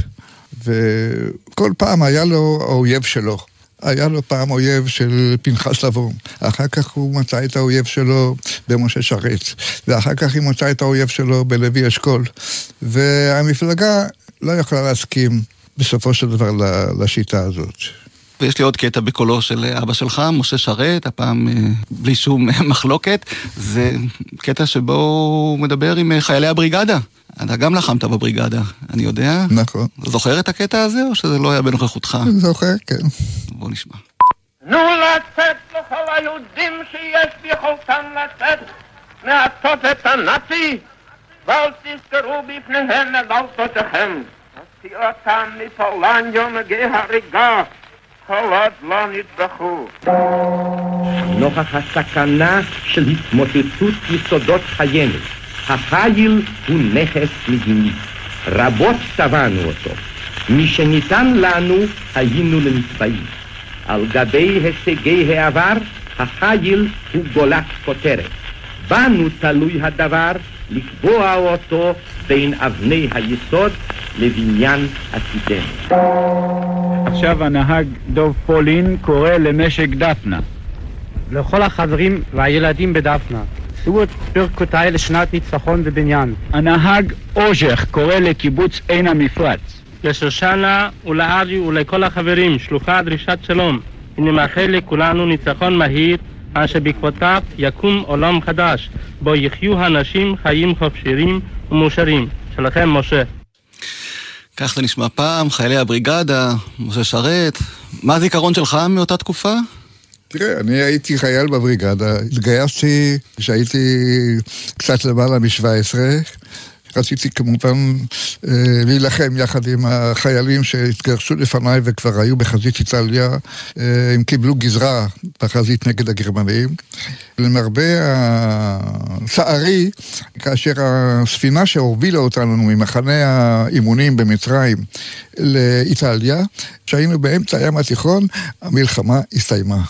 וכל פעם היה לו האויב שלו. היה לו פעם אויב של פנחס לבון, אחר כך הוא מצא את האויב שלו במשה שרת, ואחר כך היא מצאה את האויב שלו בלוי אשכול. והמפלגה לא יכלה להסכים בסופו של דבר לשיטה הזאת. ויש לי עוד קטע בקולו של אבא שלך, משה שרת, הפעם אה, בלי שום מחלוקת. זה קטע שבו הוא מדבר עם אה, חיילי הבריגדה. אתה גם לחמת בבריגדה, אני יודע. נכון. זוכר את הקטע הזה, או שזה לא היה בנוכחותך? זוכר, כן. בוא נשמע. תנו לצאת לכל היהודים שיש ביכולתם לצאת, מעטות את הנאצי, ואל תזכרו בפניהם את אלפותיכם. הוציאו אותם מפולניה מגי הריגה, כל עוד לא נטבחו. נוכח הסכנה של התמוטטות יסודות חיינו, החיל הוא נכס מדיני. רבות טבענו אותו. משניתן לנו היינו לנתבעים. על גבי הישגי העבר, החיל הוא גולת כותרת. בנו תלוי הדבר לקבוע אותו בין אבני היסוד לבניין עתידנו. עכשיו הנהג דוב פולין קורא למשק דפנה. לכל החברים והילדים בדפנה, תראו את ברכותיי לשנת ניצחון ובניין. הנהג אוז'ך קורא לקיבוץ עין המפרץ. לשושנה ולארי ולכל החברים, שלוחה דרישת שלום. הנה מאחל לכולנו ניצחון מהיר, אשר בעקבותיו יקום עולם חדש, בו יחיו הנשים חיים חופשיים ומאושרים. שלכם, משה. כך זה נשמע פעם, חיילי הבריגדה, משה שרת. מה הזיכרון שלך מאותה תקופה? תראה, אני הייתי חייל בבריגדה, התגייסתי כשהייתי קצת למעלה מ-17. רציתי כמובן אה, להילחם יחד עם החיילים שהתגרשו לפניי וכבר היו בחזית איטליה. אה, הם קיבלו גזרה בחזית נגד הגרמנים. למרבה הצערי, כאשר הספינה שהובילה אותנו ממחנה האימונים במצרים לאיטליה, כשהיינו באמצע הים התיכון, המלחמה הסתיימה.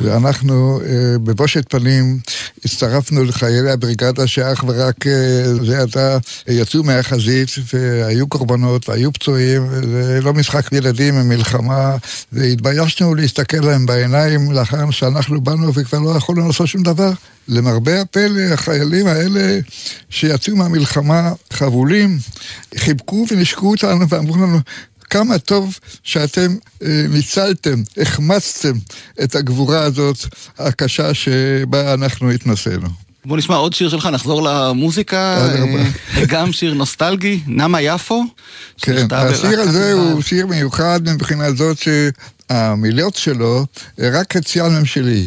ואנחנו אה, בבושת פנים הצטרפנו לחיילי הבריגדה שאך ורק זה עתה יצאו מהחזית והיו קורבנות והיו פצועים, זה לא משחק ילדים, מלחמה, והתביישנו להסתכל להם בעיניים לאחר שאנחנו באנו וכבר לא יכולנו לעשות שום דבר. למרבה הפלא, החיילים האלה שיצאו מהמלחמה חבולים, חיבקו ונשקו אותנו ואמרו לנו, כמה טוב שאתם אה, ניצלתם, החמצתם את הגבורה הזאת הקשה שבה אנחנו התנסינו. בוא נשמע עוד שיר שלך, נחזור למוזיקה, אה, גם שיר נוסטלגי, נמה יפו. כן, השיר הזה הוא שיר מיוחד מבחינה זאת שהמילות שלו, רק חציין הם שלי.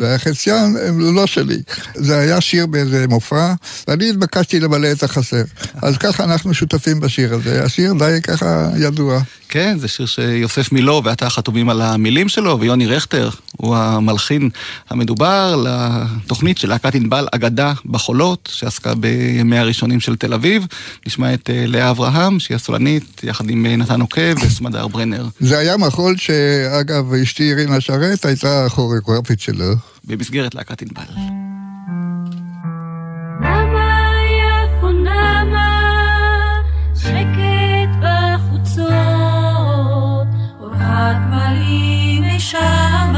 והחציין הם לא שלי. זה היה שיר באיזה מופע, ואני התבקשתי למלא את החסר. אז ככה אנחנו שותפים בשיר הזה. השיר די ככה ידוע. כן, זה שיר שיוסף מילו ואתה חתומים על המילים שלו, ויוני רכטר הוא המלחין המדובר לתוכנית של להקת ענבל אגדה בחולות, שעסקה בימי הראשונים של תל אביב. נשמע את לאה אברהם, שהיא הסולנית, יחד עם נתן עוקב וסמדר ברנר. זה היה מחול שאגב, אשתי רינה שרת הייתה הכוריאוגרפית שלו. במסגרת להקת ענבל. שקט בחוצות, אורחת מרים משמה,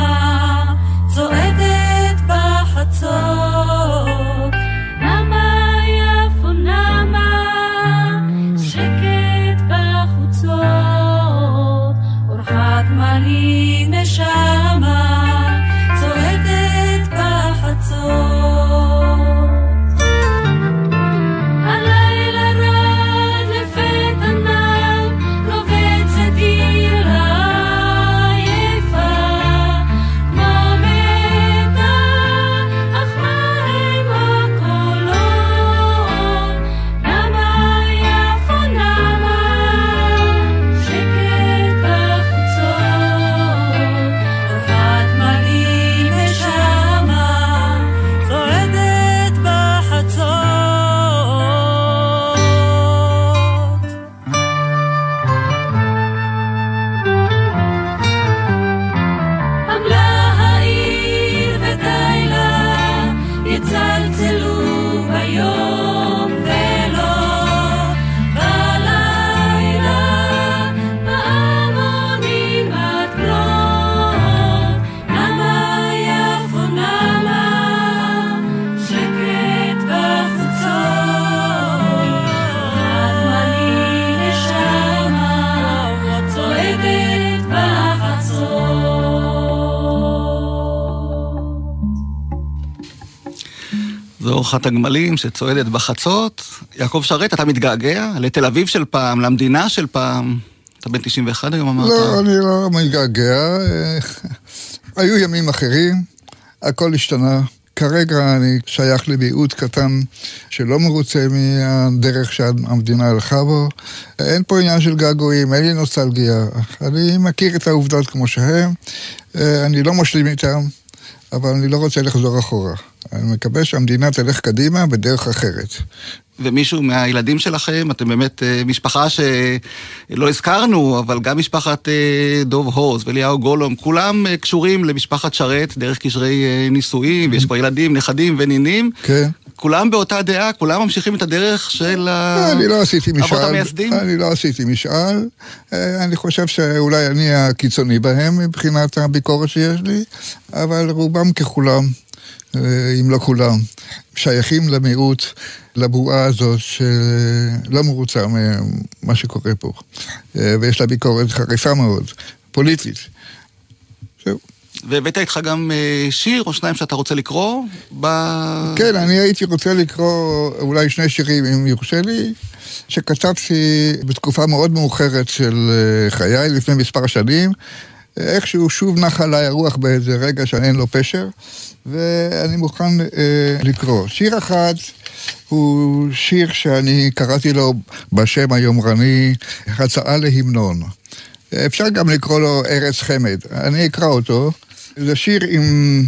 אורחת הגמלים שצועדת בחצות. יעקב שרת, אתה מתגעגע לתל אביב של פעם, למדינה של פעם. אתה בן 91 היום אמרת. לא, אני לא מתגעגע. אה, היו ימים אחרים, הכל השתנה. כרגע אני שייך למיעוט קטן שלא מרוצה מהדרך שהמדינה הלכה בו. אין פה עניין של געגועים, אין לי נוסטלגיה. אני מכיר את העובדות כמו שהן, אה, אני לא משלים איתן, אבל אני לא רוצה לחזור אחורה. אני מקווה שהמדינה תלך קדימה בדרך אחרת. ומישהו מהילדים שלכם, אתם באמת אה, משפחה שלא הזכרנו, אבל גם משפחת אה, דוב הוז ואליהו גולום, כולם אה, קשורים למשפחת שרת דרך קשרי נישואים, ויש פה ילדים, נכדים ונינים. כן. כולם באותה דעה, כולם ממשיכים את הדרך של ה- אני לא עשיתי אבות המייסדים. אני לא עשיתי משאל, אני חושב שאולי אני הקיצוני בהם מבחינת הביקורת שיש לי, אבל רובם ככולם אם לא כולם, שייכים למיעוט, לבועה הזאת שלא מרוצה ממה שקורה פה. אה, ויש לה ביקורת חריפה מאוד, פוליטית. זהו. והבאת איתך גם אה, שיר או שניים שאתה רוצה לקרוא? ב... כן, אני הייתי רוצה לקרוא אולי שני שירים, אם יורשה לי, שכתבתי בתקופה מאוד מאוחרת של אה, חיי, לפני מספר שנים. איכשהו שוב נחה עליי הרוח באיזה רגע שאין לו פשר, ואני מוכן אה, לקרוא. שיר אחד הוא שיר שאני קראתי לו בשם היומרני, הצעה להמנון. אפשר גם לקרוא לו ארץ חמד. אני אקרא אותו. זה שיר עם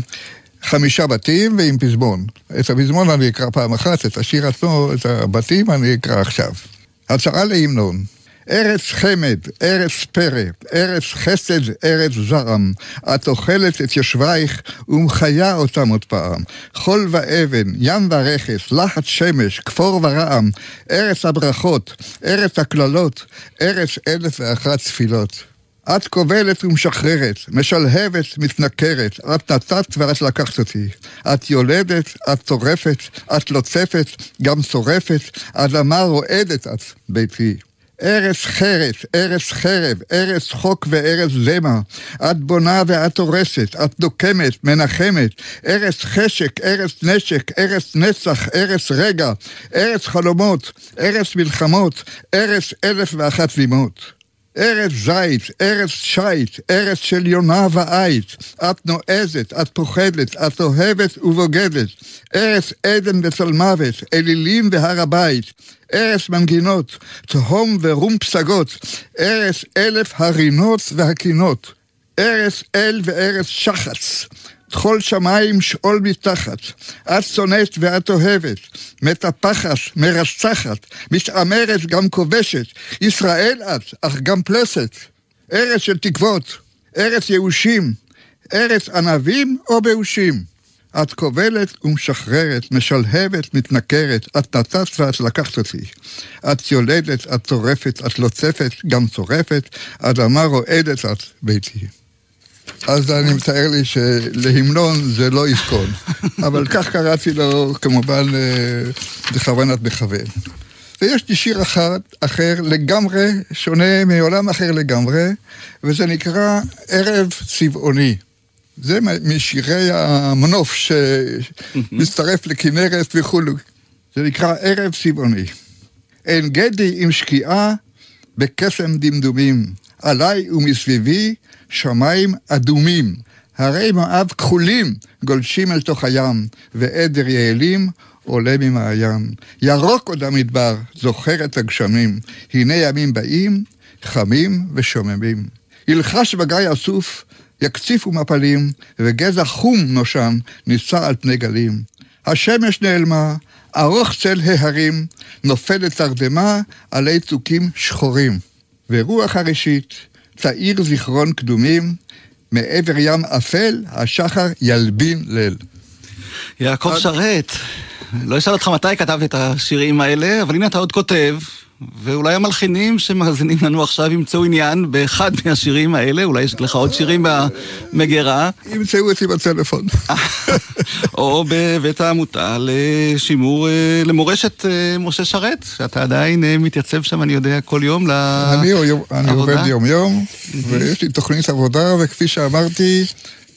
חמישה בתים ועם פזמון. את הפזמון אני אקרא פעם אחת, את השיר עצמו, את הבתים אני אקרא עכשיו. הצעה להמנון. ארץ חמד, ארץ פרא, ארץ חסד, ארץ זעם. את אוכלת את יושבייך ומחיה אותם עוד פעם. חול ואבן, ים ורכס, לחץ שמש, כפור ורעם. ארץ הברכות, ארץ הקללות, ארץ אלף ואחת תפילות. את כובלת ומשחררת, משלהבת, מתנכרת, את נתת ואת לקחת אותי. את יולדת, את טורפת, את לוצפת, גם שורפת, אדמה רועדת את, ביתי. ארץ חרב, ארץ חרב, ארץ חוק וארץ זמע. את בונה ואת הורסת, את נוקמת, מנחמת. ארץ חשק, ארץ נשק, ארץ נצח, ארץ רגע. ארץ חלומות, ארץ מלחמות, ארץ אלף ואחת לימות. ארץ זית, ארץ שיט, ארץ של יונה ועית. את נועזת, את פוחדת, את אוהבת ובוגדת. ארץ עדן וצלמוות, אלילים והר הבית. ארץ מנגינות, תהום ורום פסגות. ארץ אלף הרינות והקינות. ארץ אל וארץ שחץ. טחול שמיים שאול מתחת. את שונאת ואת אוהבת, מטפחת, מרצחת, מתעמרת גם כובשת. ישראל את, אך גם פלסת. ארץ של תקוות, ארץ ייאושים, ארץ ענבים או באושים. את כובלת ומשחררת, משלהבת, מתנכרת, את נתת ואת לקחת אותי. את יולדת, את צורפת, את לוצפת, גם צורפת, אדמה רועדת את ביתי. אז אני מתאר לי שלהמנון זה לא יזכון. אבל כך קראתי לו, כמובן, אה, בכוונת מכוון. ויש לי שיר אחד, אחר לגמרי, שונה מעולם אחר לגמרי, וזה נקרא ערב צבעוני. זה משירי המנוף שמצטרף לכנרת וכולו. זה נקרא ערב צבעוני. אין גדי עם שקיעה בקסם דמדומים, עליי ומסביבי שמיים אדומים. הרי מואב כחולים גולשים אל תוך הים, ועדר יעלים עולה ממעיין. ירוק עוד המדבר, זוכר את הגשמים. הנה ימים באים, חמים ושוממים. ילחש בגיא אסוף, יקציפו מפלים, וגזע חום נושן נישא על פני גלים. השמש נעלמה, ארוך צל ההרים, נופלת תרדמה עלי צוקים שחורים. ורוח הראשית, צעיר זיכרון קדומים, מעבר ים אפל, השחר ילבין ליל. יעקב שרת, לא אשאל אותך מתי כתבת את השירים האלה, אבל הנה אתה עוד כותב, ואולי המלחינים שמאזינים לנו עכשיו ימצאו עניין באחד מהשירים האלה, אולי יש לך עוד שירים במגירה. ימצאו אותי בטלפון. או בבית העמותה לשימור, אה, למורשת אה, משה שרת, שאתה עדיין אה, מתייצב שם, אני יודע, כל יום לעבודה. אני עובד יום-יום, ויש לי תוכנית עבודה, וכפי שאמרתי,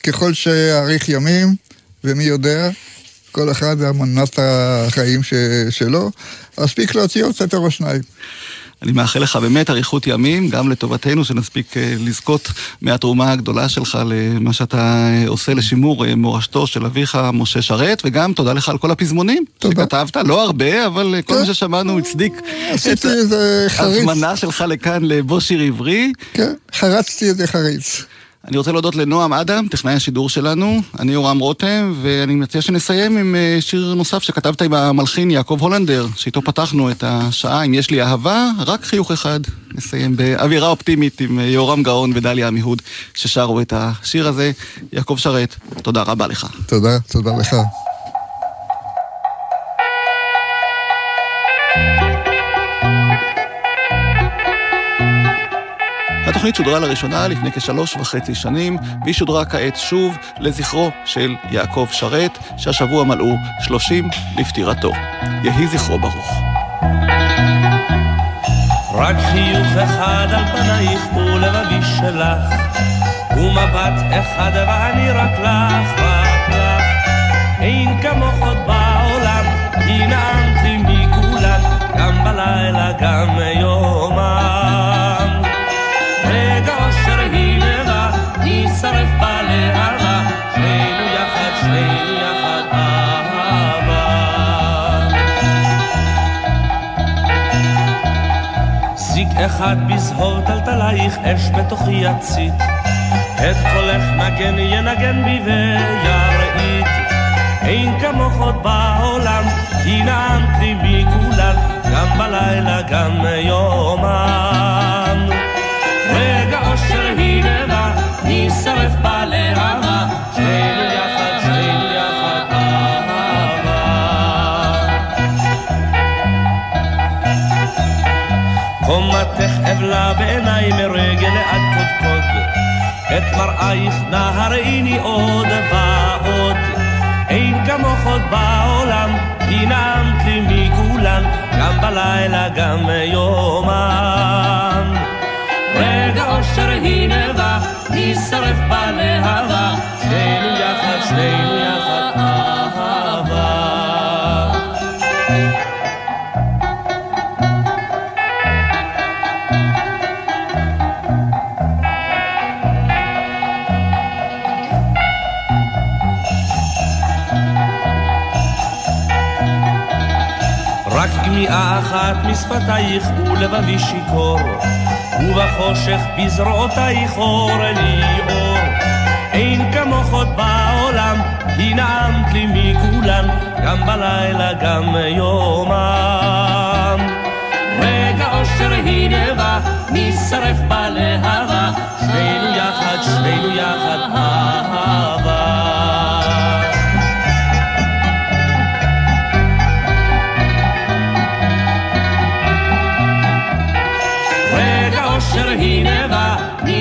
ככל שאאריך ימים, ומי יודע, כל אחד והמנת החיים ש, שלו, מספיק להוציא עוד ספר או שניים. אני מאחל לך באמת אריכות ימים, גם לטובתנו, שנספיק אה, לזכות מהתרומה הגדולה שלך למה שאתה אה, עושה לשימור אה, מורשתו של אביך משה שרת, וגם תודה לך על כל הפזמונים תודה. שכתבת, לא הרבה, אבל כל מה ששמענו הצדיק את ההזמנה שלך לכאן לבוא שיר עברי. כן, חרצתי את זה חריץ. אני רוצה להודות לנועם אדם, טכנאי השידור שלנו, אני יורם רותם, ואני מציע שנסיים עם אה, שיר נוסף שכתבת עם המלחין יעקב הולנדר, שאיתו פתחנו את השעה, אם יש לי אהבה, רק חיוך אחד. נסיים באווירה אופטימית עם אה, יורם גאון ודליה עמיהוד, ששרו את השיר הזה. יעקב שרת, תודה רבה לך. תודה, תודה לך. התוכנית שודרה לראשונה לפני כשלוש וחצי שנים, והיא שודרה כעת שוב לזכרו של יעקב שרת, שהשבוע מלאו שלושים לפטירתו. יהי זכרו ברוך. רק חיוך אחד על פנייך ולבבי שלך, ומבט אחד ואני רק לך, רק לך. אין כמוך עוד בעולם, היא נעמת לי מכולן, גם בלילה גם יומם. אחד בזהור טלטלייך, אש בתוכי יצית. את קולך נגן ינגן בי וירעיד. אין כמוך עוד בעולם, כי נעמת לי מכולן, גם בלילה גם יומם. הראיני עוד ועוד. אין כמוך עוד בעולם, כי נעמת לי מכולן, גם בלילה גם יומם. רגע אושר היא נבע, נשרף בלהבה, שנינו יחד, שנינו רק גמיעה אחת משפתייך ולבבי שיכור, ובחושך בזרועותייך אור לי אור. אין כמוך עוד בעולם, היא נעמת לי מכולן, גם בלילה גם יומם. רגע אושר היא נבע, נשרף בלהבה, שנינו יחד, שנינו יחד אהבה.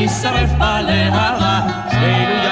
נשרף בלהבה, שנינו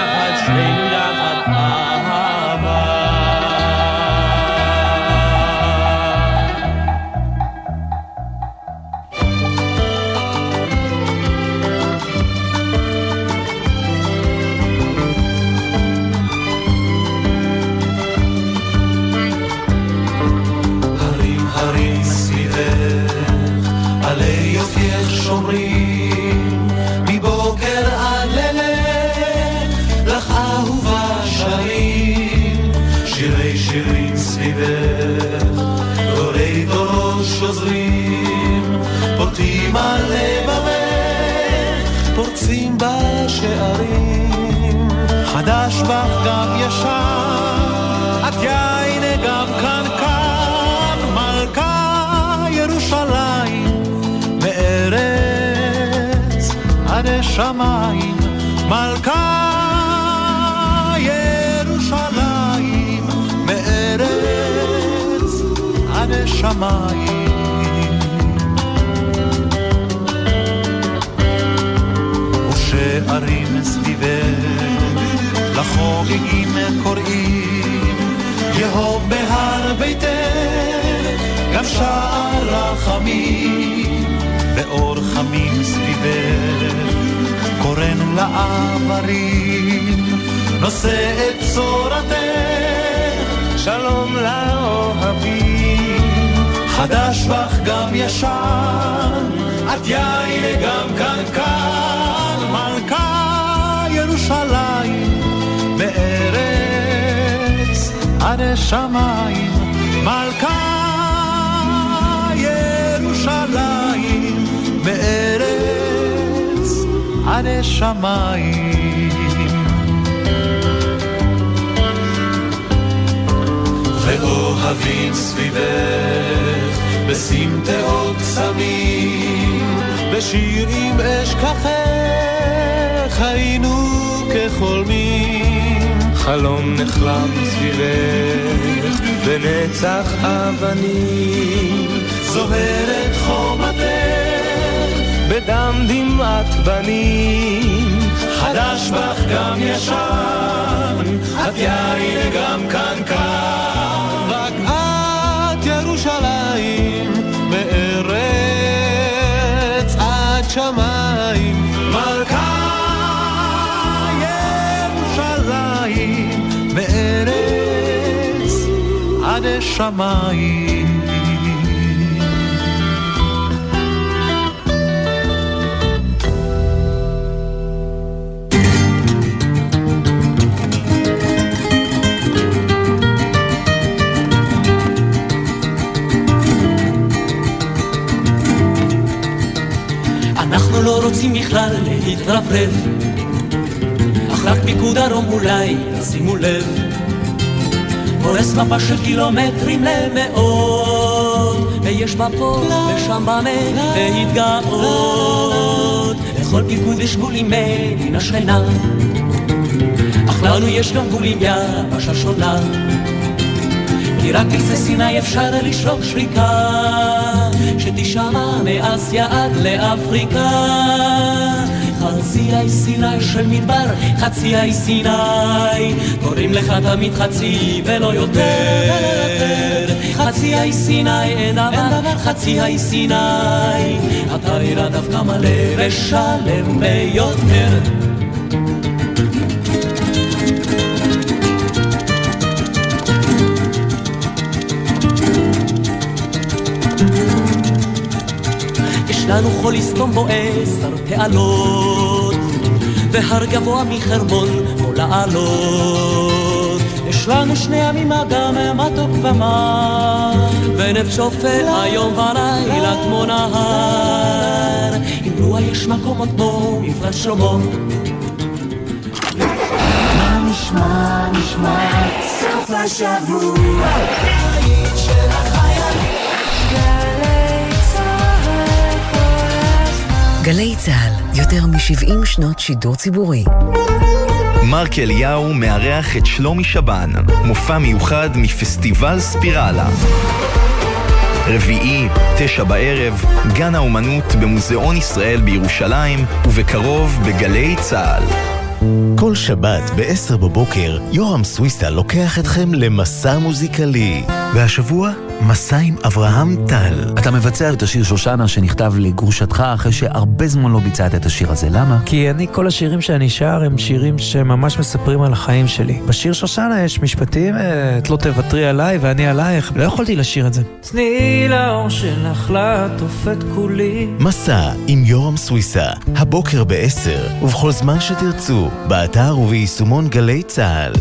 השמיים, מלכה ירושלים, מארץ עד השמיים. ושערים סביבך לחוגגים קוראים, יהום בהר ביתך, גם שער רחמים, באור חמים סביבך, קורן לעברים, נושא את צורתך, שלום לאוהבים, חדש בך גם ישן, את יין גם כאן, מלכה ירושלים, מארץ עד השמיים, מלכה מארץ עד השמיים. ואוהבים סביבך, בסמטאות קסמים, בשיר עם אש כחך, היינו כחולמים. חלום נחלם סביבך, בנצח אבנים. זוהרת חומתך, בדם דמעת בנים. חדש בך גם ישן, את יין גם קנקן. רק את ירושלים, בארץ עד שמיים. מלכה ירושלים, בארץ עד שמיים. בכלל להתרברב, אך רק פיקוד דרום אולי שימו לב. פורס מפה של קילומטרים למאות, ויש בה פה ושם במה להתגאות. לכל פיקוד יש גבול עם מדינה שכנה, אך לנו יש גם גבול עם יבשה שונה. כי רק בקצה סיני אפשר לשרוק שריקה, שתשמע מאסיה עד לאפריקה. חצי האי סיני של מדבר, חצי האי סיני, קוראים לך תמיד חצי ולא יותר. חצי האי סיני אין דבר, חצי האי סיני, אתה נראה דווקא מלא ושלם ביותר. יש לנו חול לסתום בו עשר תעלות, והר גבוה מחרמון או לעלות. יש לנו שני ימים אגם מתוק ומר, ונפש שופט היום ולילה כמו נהר. עם רוח יש מקומות כמו מפרש שלמה. מה נשמע, נשמע, סוף השבוע. גלי צה"ל, יותר מ-70 שנות שידור ציבורי. מרק אליהו מארח את שלומי שבן, מופע מיוחד מפסטיבל ספירלה. רביעי, תשע בערב, גן האומנות במוזיאון ישראל בירושלים, ובקרוב בגלי צה"ל. כל שבת ב-10 בבוקר, יורם סוויסה לוקח אתכם למסע מוזיקלי. והשבוע, מסע עם אברהם טל. אתה מבצע את השיר שושנה שנכתב לגרושתך אחרי שהרבה זמן לא ביצעת את השיר הזה, למה? כי אני, כל השירים שאני שר הם שירים שממש מספרים על החיים שלי. בשיר שושנה יש משפטים, אה, את לא תוותרי עליי ואני עלייך, לא יכולתי לשיר את זה. תני לאור שלך לעטוף את כולי. מסע עם יורם סוויסה, הבוקר ב-10, ובכל זמן שתרצו, באתר וביישומון גלי צה"ל.